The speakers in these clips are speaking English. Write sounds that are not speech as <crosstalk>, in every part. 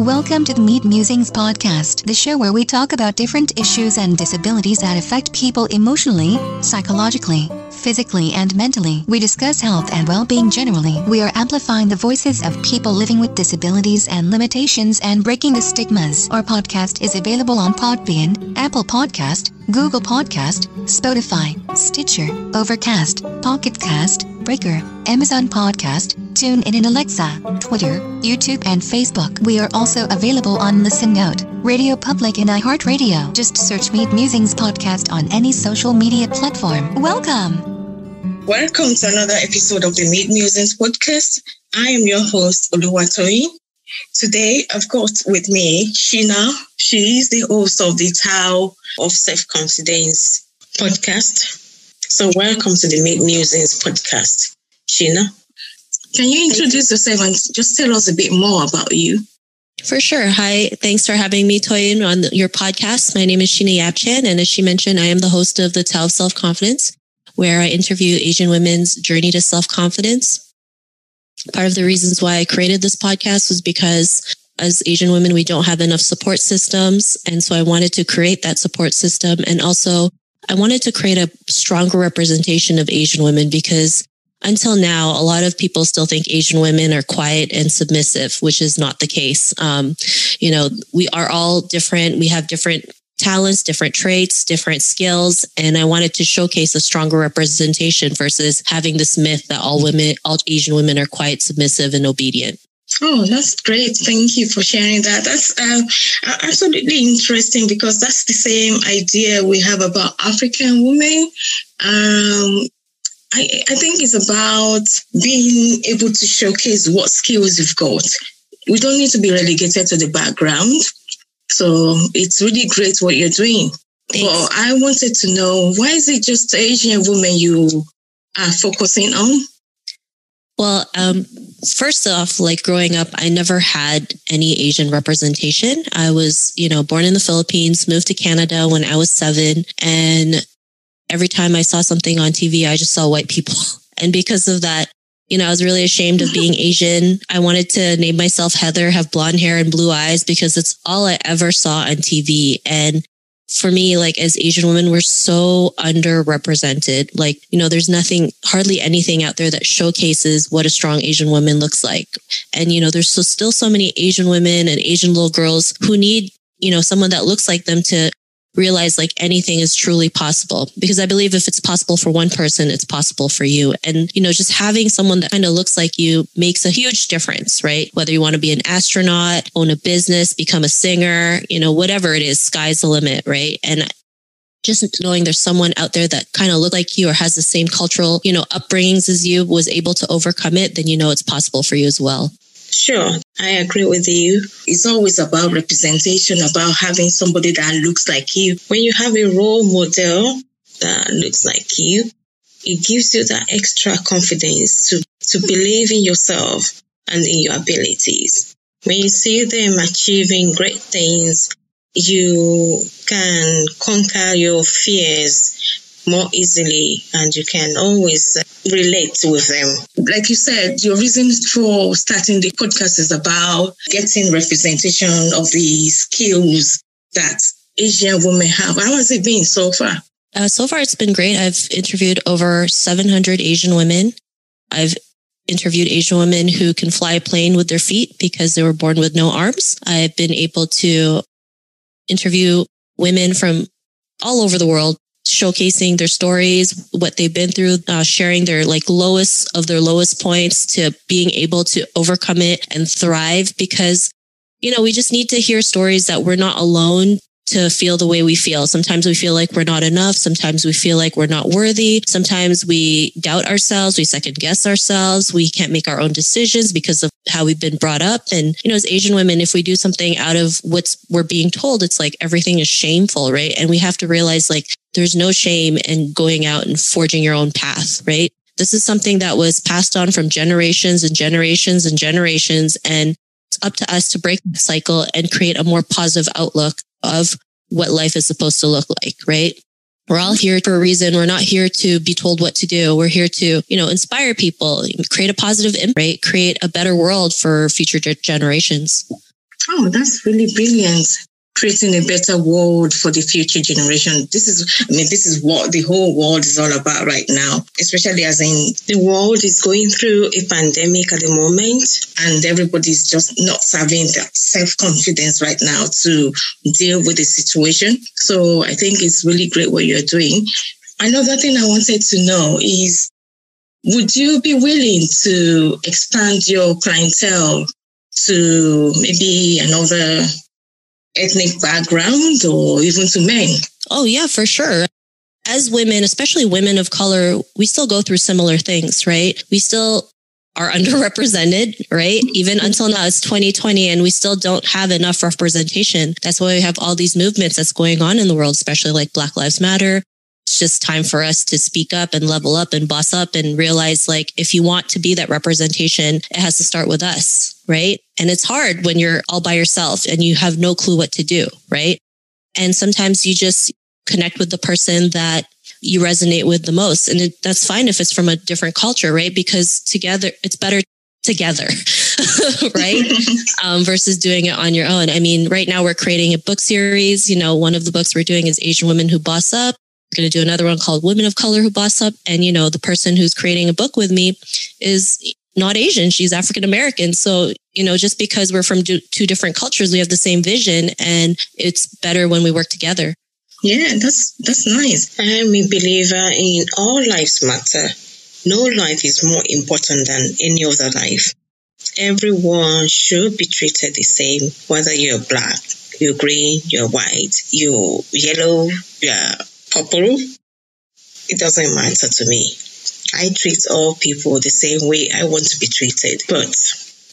Welcome to the Meet Musings podcast, the show where we talk about different issues and disabilities that affect people emotionally, psychologically, physically, and mentally. We discuss health and well being generally. We are amplifying the voices of people living with disabilities and limitations and breaking the stigmas. Our podcast is available on Podbean, Apple Podcast, Google Podcast, Spotify, Stitcher, Overcast, Pocketcast, Breaker, Amazon Podcast, TuneIn and Alexa, Twitter, YouTube and Facebook. We are also available on Listen Note, Radio Public and iHeartRadio. Just search Meet Musings Podcast on any social media platform. Welcome. Welcome to another episode of the Meet Musings Podcast. I am your host, Oluwatoyin. Today, I've got with me Sheena. She is the host of the Tao of Self Confidence podcast. So, welcome to the Meet Musings podcast. Sheena, can you introduce yourself and just tell us a bit more about you? For sure. Hi. Thanks for having me, Toyin, on your podcast. My name is Sheena Yap Chan. And as she mentioned, I am the host of the Tao of Self Confidence, where I interview Asian women's journey to self confidence. Part of the reasons why I created this podcast was because as Asian women, we don't have enough support systems. And so I wanted to create that support system. And also I wanted to create a stronger representation of Asian women because until now, a lot of people still think Asian women are quiet and submissive, which is not the case. Um, you know, we are all different. We have different talents, different traits, different skills. And I wanted to showcase a stronger representation versus having this myth that all women, all Asian women are quiet, submissive, and obedient. Oh, that's great. Thank you for sharing that. That's uh, absolutely interesting because that's the same idea we have about African women. Um, I, I think it's about being able to showcase what skills you've got. We don't need to be relegated to the background. So it's really great what you're doing. Thanks. But I wanted to know why is it just Asian women you are focusing on? Well, um, first off, like growing up, I never had any Asian representation. I was, you know, born in the Philippines, moved to Canada when I was seven. And every time I saw something on TV, I just saw white people. <laughs> And because of that, you know, I was really ashamed of being <laughs> Asian. I wanted to name myself Heather, have blonde hair and blue eyes because it's all I ever saw on TV. And for me, like as Asian women, we're so underrepresented. Like, you know, there's nothing, hardly anything out there that showcases what a strong Asian woman looks like. And, you know, there's so, still so many Asian women and Asian little girls who need, you know, someone that looks like them to realize like anything is truly possible because I believe if it's possible for one person, it's possible for you. And, you know, just having someone that kind of looks like you makes a huge difference, right? Whether you want to be an astronaut, own a business, become a singer, you know, whatever it is, sky's the limit, right? And just knowing there's someone out there that kind of look like you or has the same cultural, you know, upbringings as you was able to overcome it, then you know it's possible for you as well. Sure, I agree with you. It's always about representation, about having somebody that looks like you. When you have a role model that looks like you, it gives you that extra confidence to, to believe in yourself and in your abilities. When you see them achieving great things, you can conquer your fears more easily and you can always uh, relate with them. Like you said, your reason for starting the podcast is about getting representation of the skills that Asian women have. How has it been so far? Uh, so far, it's been great. I've interviewed over 700 Asian women. I've interviewed Asian women who can fly a plane with their feet because they were born with no arms. I've been able to interview women from all over the world showcasing their stories, what they've been through, uh, sharing their like lowest of their lowest points to being able to overcome it and thrive because, you know, we just need to hear stories that we're not alone to feel the way we feel. Sometimes we feel like we're not enough. Sometimes we feel like we're not worthy. Sometimes we doubt ourselves. We second guess ourselves. We can't make our own decisions because of how we've been brought up. And, you know, as Asian women, if we do something out of what's we're being told, it's like everything is shameful, right? And we have to realize like there's no shame in going out and forging your own path, right? This is something that was passed on from generations and generations and generations. And it's up to us to break the cycle and create a more positive outlook of what life is supposed to look like, right? We're all here for a reason. We're not here to be told what to do. We're here to, you know, inspire people, create a positive impact, create a better world for future generations. Oh, that's really brilliant creating a better world for the future generation. This is, I mean, this is what the whole world is all about right now, especially as in the world is going through a pandemic at the moment and everybody's just not having that self confidence right now to deal with the situation. So I think it's really great what you're doing. Another thing I wanted to know is would you be willing to expand your clientele to maybe another ethnic background or even to men? Oh, yeah, for sure. As women, especially women of color, we still go through similar things, right? We still are <laughs> underrepresented, right? Even until now, it's 2020 and we still don't have enough representation. That's why we have all these movements that's going on in the world, especially like Black Lives Matter, it's just time for us to speak up and level up and boss up and realize like if you want to be that representation, it has to start with us, right? And it's hard when you're all by yourself and you have no clue what to do, right? And sometimes you just connect with the person that you resonate with the most. And it, that's fine if it's from a different culture, right? Because together, it's better together, <laughs> right? <laughs> um, versus doing it on your own. I mean, right now we're creating a book series. You know, one of the books we're doing is Asian Women Who Boss Up. We're going to do another one called Women of Color Who Boss Up. And, you know, the person who's creating a book with me is not Asian. She's African American. So, you know, just because we're from two different cultures, we have the same vision and it's better when we work together. Yeah, that's, that's nice. I'm a believer in all lives matter. No life is more important than any other life. Everyone should be treated the same, whether you're black, you're green, you're white, you're yellow, you're purple, it doesn't matter to me. I treat all people the same way I want to be treated. But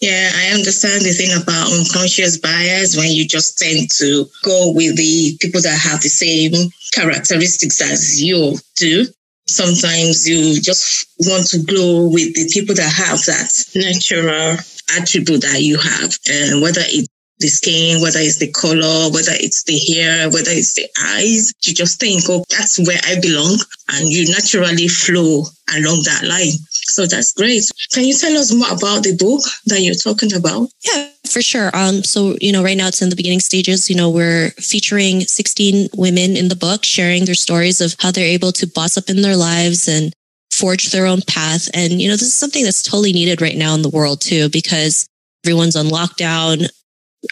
yeah, I understand the thing about unconscious bias when you just tend to go with the people that have the same characteristics as you do. Sometimes you just want to go with the people that have that natural attribute that you have, and whether it the skin, whether it's the color, whether it's the hair, whether it's the eyes. You just think, oh, that's where I belong. And you naturally flow along that line. So that's great. Can you tell us more about the book that you're talking about? Yeah, for sure. Um, so, you know, right now it's in the beginning stages. You know, we're featuring 16 women in the book sharing their stories of how they're able to boss up in their lives and forge their own path. And, you know, this is something that's totally needed right now in the world too, because everyone's on lockdown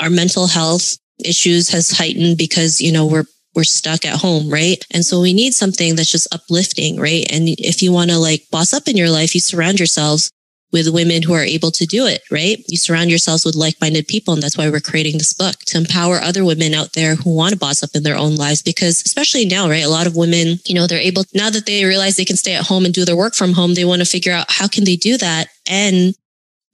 our mental health issues has heightened because, you know, we're we're stuck at home, right? And so we need something that's just uplifting, right? And if you want to like boss up in your life, you surround yourselves with women who are able to do it, right? You surround yourselves with like-minded people. And that's why we're creating this book to empower other women out there who want to boss up in their own lives. Because especially now, right? A lot of women, you know, they're able, now that they realize they can stay at home and do their work from home, they want to figure out how can they do that and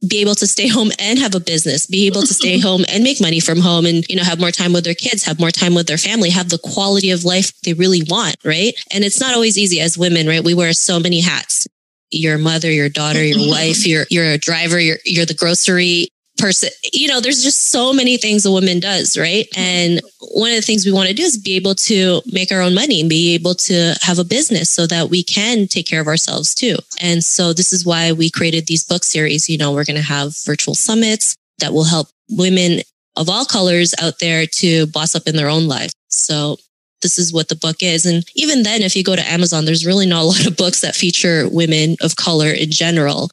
be able to stay home and have a business, be able to stay <laughs> home and make money from home and, you know, have more time with their kids, have more time with their family, have the quality of life they really want, right? And it's not always easy as women, right? We wear so many hats. Your mother, your daughter, your mm-hmm. wife, you're, you're a driver, you're, you're the grocery person. You know, there's just so many things a woman does, right? And one of the things we want to do is be able to make our own money and be able to have a business so that we can take care of ourselves too. And so this is why we created these book series. You know, we're going to have virtual summits that will help women of all colors out there to boss up in their own life. So this is what the book is. And even then, if you go to Amazon, there's really not a lot of books that feature women of color in general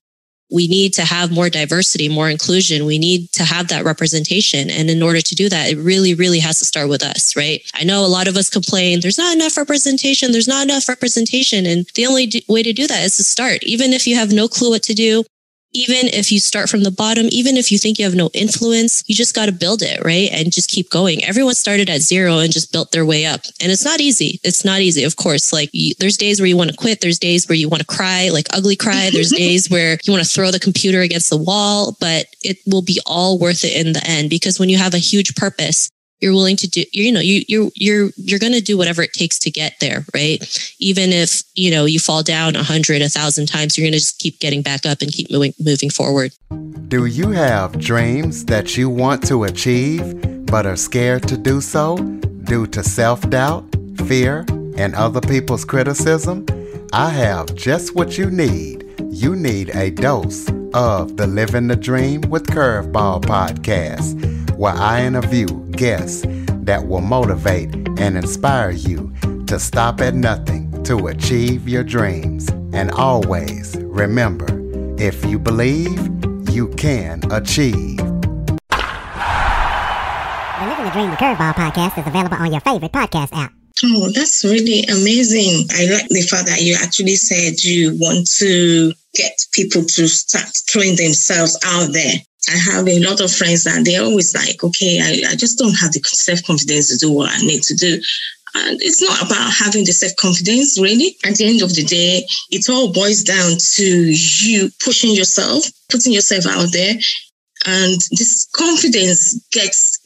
we need to have more diversity, more inclusion. We need to have that representation. And in order to do that, it really, really has to start with us, right? I know a lot of us complain, there's not enough representation. There's not enough representation. And the only way to do that is to start. Even if you have no clue what to do, even if you start from the bottom, even if you think you have no influence, you just got to build it, right? And just keep going. Everyone started at zero and just built their way up. And it's not easy. It's not easy. Of course, like you, there's days where you want to quit. There's days where you want to cry, like ugly cry. <laughs> There's days where you want to throw the computer against the wall, but it will be all worth it in the end because when you have a huge purpose, you're willing to do you know you you're you're you're going to do whatever it takes to get there right? Even if you know you fall down a hundred a thousand times you're going to just keep getting back up and keep moving moving forward. Do you have dreams that you want to achieve but are scared to do so due to self-doubt fear and other people's criticism? I have just what you need you need a dose of the living the dream with curveball podcast where I interview guests that will motivate and inspire you to stop at nothing to achieve your dreams. And always remember if you believe, you can achieve. The Living the Dream, with Curveball podcast is available on your favorite podcast app. Oh, that's really amazing. I like the fact that you actually said you want to get people to start throwing themselves out there. I have a lot of friends that they're always like, okay, I, I just don't have the self confidence to do what I need to do. And it's not about having the self confidence, really. At the end of the day, it all boils down to you pushing yourself, putting yourself out there. And this confidence gets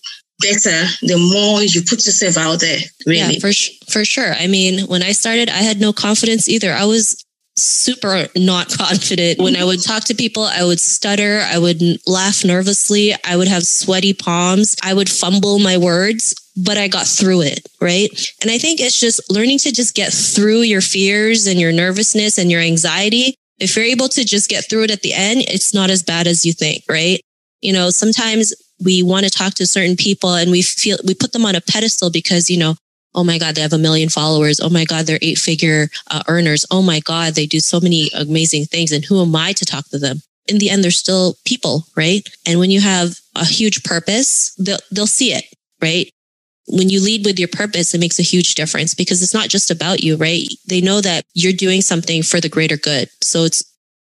better the more you put yourself out there. Really. Yeah, for for sure. I mean, when I started, I had no confidence either. I was super not <laughs> confident. When I would talk to people, I would stutter, I would laugh nervously, I would have sweaty palms, I would fumble my words, but I got through it, right? And I think it's just learning to just get through your fears and your nervousness and your anxiety. If you're able to just get through it at the end, it's not as bad as you think, right? You know, sometimes we want to talk to certain people and we feel we put them on a pedestal because, you know, oh my God, they have a million followers. Oh my God, they're eight figure uh, earners. Oh my God, they do so many amazing things. And who am I to talk to them? In the end, they're still people, right? And when you have a huge purpose, they'll, they'll see it, right? When you lead with your purpose, it makes a huge difference because it's not just about you, right? They know that you're doing something for the greater good. So it's,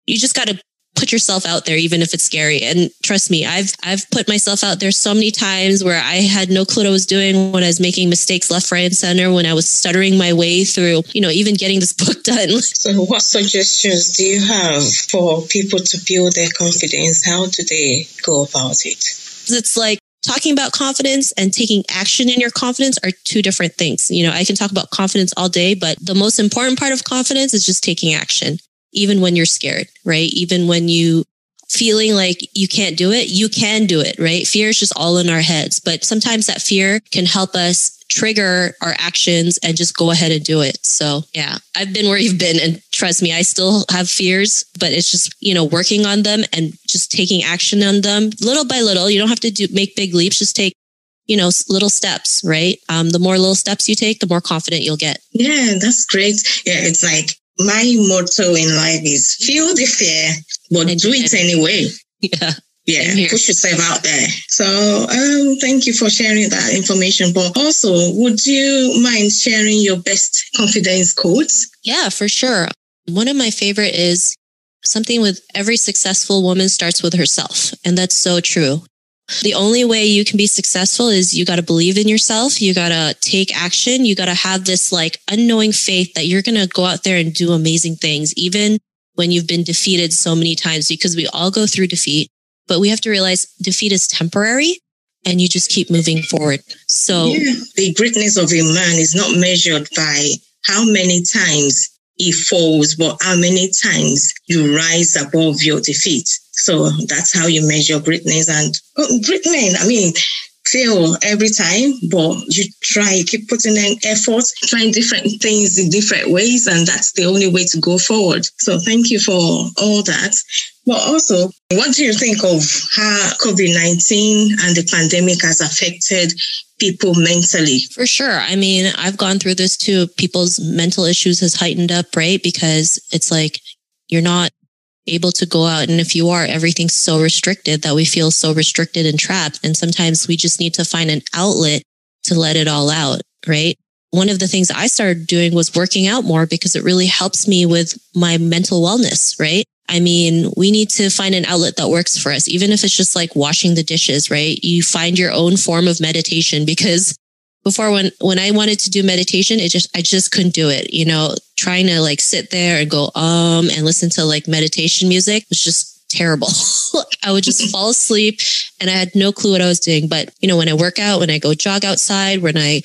you just got to put yourself out there, even if it's scary. And trust me, I've, I've put myself out there so many times where I had no clue what I was doing when I was making mistakes left, right, and center, when I was stuttering my way through, you know, even getting this <laughs> book done. So what suggestions do you have for people to build their confidence? How do they go about it? It's like, talking about confidence and taking action in your confidence are two different things. You know, I can talk about confidence all day, but the most important part of confidence is just taking action even when you're scared, right? Even when you feeling like you can't do it, you can do it, right? Fear is just all in our heads, but sometimes that fear can help us trigger our actions and just go ahead and do it. So yeah, I've been where you've been and trust me, I still have fears, but it's just, you know, working on them and just taking action on them little by little. You don't have to do make big leaps, just take you know, little steps, right? Um, the more little steps you take, the more confident you'll get. Yeah, that's great. Yeah, it's like my motto in life is feel the fear, but do it anyway. Yeah. Yeah, push yourself out there. So, um, thank you for sharing that information. But also, would you mind sharing your best confidence quotes? Yeah, for sure. One of my favorite is something with every successful woman starts with herself. And that's so true. The only way you can be successful is you got to believe in yourself. You got to take action. You got to have this like unknowing faith that you're going to go out there and do amazing things, even when you've been defeated so many times, because we all go through defeat, but we have to realize defeat is temporary and you just keep moving forward. So yeah. the greatness of a man is not measured by how many times he falls, but how many times you rise above your defeat. So that's how you measure greatness. And oh, great men, I mean, fail every time, but you try, keep putting in effort, trying different things in different ways, and that's the only way to go forward. So thank you for all that. But also, what do you think of how COVID 19 and the pandemic has affected people mentally? For sure. I mean, I've gone through this too. People's mental issues has heightened up, right? Because it's like you're not able to go out. And if you are, everything's so restricted that we feel so restricted and trapped. And sometimes we just need to find an outlet to let it all out, right? One of the things I started doing was working out more because it really helps me with my mental wellness, right? I mean, we need to find an outlet that works for us, even if it's just like washing the dishes, right? You find your own form of meditation because before when when I wanted to do meditation, it just I just couldn't do it. You know, trying to like sit there and go um and listen to like meditation music was just terrible. <laughs> I would just <laughs> fall asleep and I had no clue what I was doing. But you know, when I work out, when I go jog outside, when I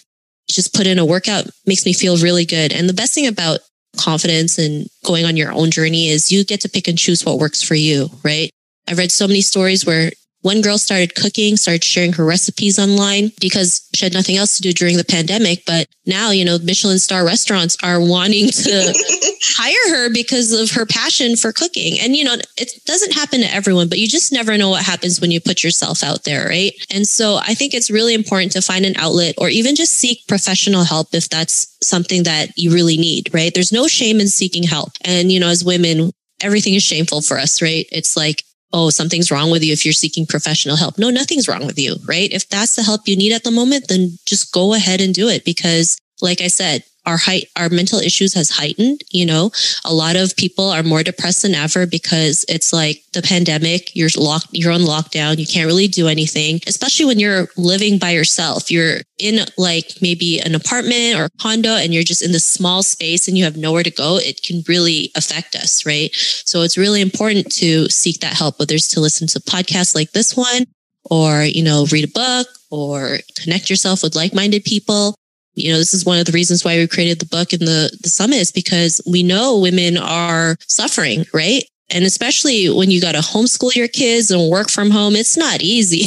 just put in a workout, makes me feel really good. And the best thing about confidence and going on your own journey is you get to pick and choose what works for you, right? I've read so many stories where one girl started cooking, started sharing her recipes online because she had nothing else to do during the pandemic. But now, you know, Michelin star restaurants are wanting to <laughs> hire her because of her passion for cooking. And, you know, it doesn't happen to everyone, but you just never know what happens when you put yourself out there, right? And so I think it's really important to find an outlet or even just seek professional help if that's something that you really need, right? There's no shame in seeking help. And, you know, as women, everything is shameful for us, right? It's like, oh, something's wrong with you if you're seeking professional help. No, nothing's wrong with you, right? If that's the help you need at the moment, then just go ahead and do it because like I said, our height, our mental issues has heightened. You know, a lot of people are more depressed than ever because it's like the pandemic. You're locked, you're on lockdown. You can't really do anything, especially when you're living by yourself. You're in like maybe an apartment or a condo and you're just in this small space and you have nowhere to go. It can really affect us, right? So it's really important to seek that help, whether it's to listen to podcasts like this one or, you know, read a book or connect yourself with like-minded people you know, this is one of the reasons why we created the book and the, the summit is because we know women are suffering, right? And especially when you got to homeschool your kids and work from home, it's not easy.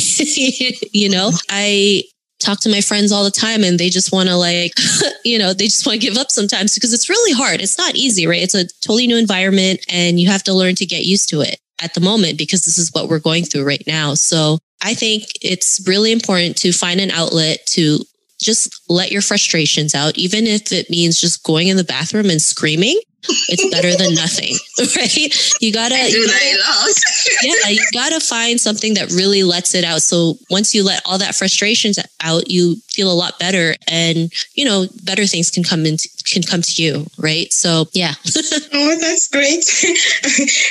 <laughs> you know, I talk to my friends all the time and they just want to like, <laughs> you know, they just want to give up sometimes because it's really hard. It's not easy, right? It's a totally new environment and you have to learn to get used to it at the moment because this is what we're going through right now. So I think it's really important to find an outlet to just let your frustrations out, even if it means just going in the bathroom and screaming. It's better than nothing, <laughs> right? You gotta, you gotta <laughs> yeah, you gotta find something that really lets it out. So once you let all that frustrations out, you feel a lot better, and you know, better things can come in can come to you, right? So yeah. <laughs> oh, that's great. <laughs>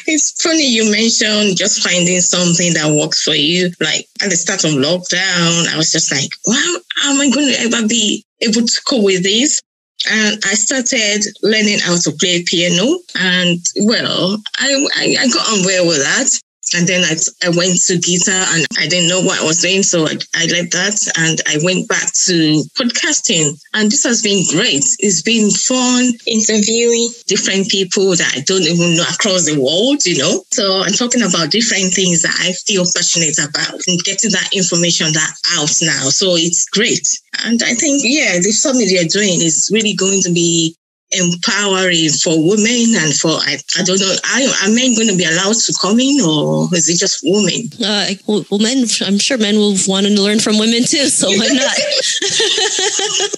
it's funny you mentioned just finding something that works for you. Like at the start of lockdown, I was just like, wow, how am I going to ever be able to cope with this? and I started learning how to play piano. And well, I, I, I got on well with that. And then I, I went to guitar and I didn't know what I was doing. So I, I left that and I went back to podcasting. And this has been great. It's been fun interviewing different people that I don't even know across the world, you know. So I'm talking about different things that I feel passionate about and getting that information that out now. So it's great. And I think, yeah, the summit you're doing is really going to be empowering for women and for I, I don't know are, are men going to be allowed to come in or is it just women? Uh, well men i'm sure men will want to learn from women too so why not?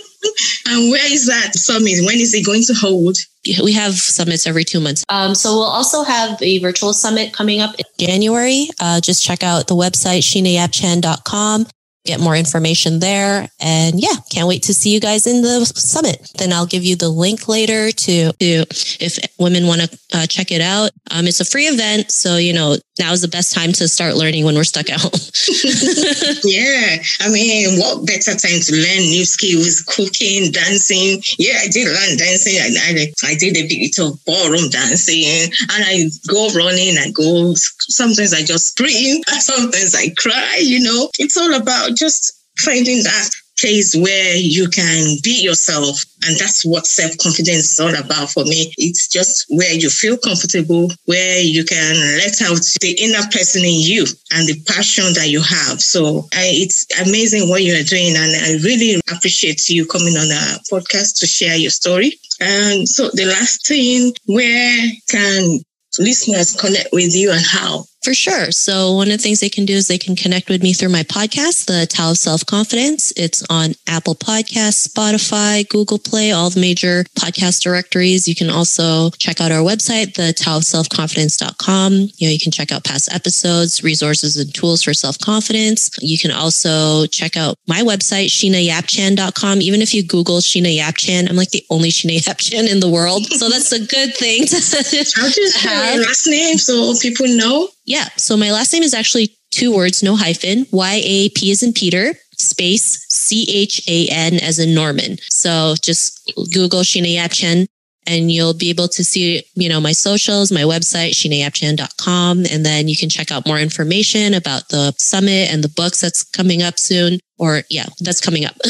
<laughs> <laughs> And where is that summit? When is it going to hold? We have summits every two months. Um, so we'll also have a virtual summit coming up in January. Uh, just check out the website, sheenayapchan.com get more information there. And yeah, can't wait to see you guys in the summit. Then I'll give you the link later to, to if women want to uh, check it out. Um, it's a free event. So, you know, now is the best time to start learning when we're stuck at home. <laughs> <laughs> yeah. I mean, what better time to learn new skills, cooking, dancing. Yeah, I did learn dancing. I, I, I did a bit of ballroom dancing and I go running. I go, sometimes I just scream. <laughs> Sometimes I cry, you know, it's all about just finding that place where you can be yourself. And that's what self confidence is all about for me. It's just where you feel comfortable, where you can let out the inner person in you and the passion that you have. So I, it's amazing what you are doing. And I really appreciate you coming on a podcast to share your story. And so the last thing, where can listeners connect with you and how? For sure. So one of the things they can do is they can connect with me through my podcast, The Tao of Self Confidence. It's on Apple Podcasts, Spotify, Google Play, all the major podcast directories. You can also check out our website, the Tao of Self-Confidence.com. You know, you can check out past episodes, resources and tools for self-confidence. You can also check out my website, sheenayapchan.com. Even if you Google Sheena Yap Chan, I'm like the only Sheena Yap Chan in the world. So that's a good thing to, you <laughs> have. last name so people know? Yeah. So my last name is actually two words, no hyphen. Y A P is in Peter, space C H A N as in Norman. So just Google Sheena Yap Chan and you'll be able to see, you know, my socials, my website, sheenayapchan.com. And then you can check out more information about the summit and the books that's coming up soon. Or yeah, that's coming up. <laughs> <laughs>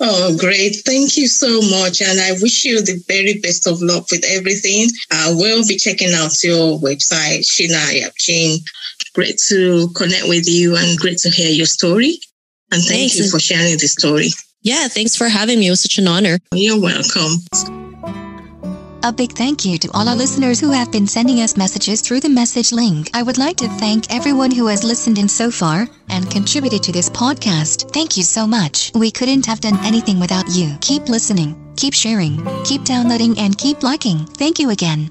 oh, great. Thank you so much. And I wish you the very best of luck with everything. I will be checking out your website, Sheena Yap Chan great to connect with you and great to hear your story. And thank Thanks. you for sharing the story. Yeah, thanks for having me. It was such an honor. You're welcome. A big thank you to all our listeners who have been sending us messages through the message link. I would like to thank everyone who has listened in so far and contributed to this podcast. Thank you so much. We couldn't have done anything without you. Keep listening, keep sharing, keep downloading, and keep liking. Thank you again.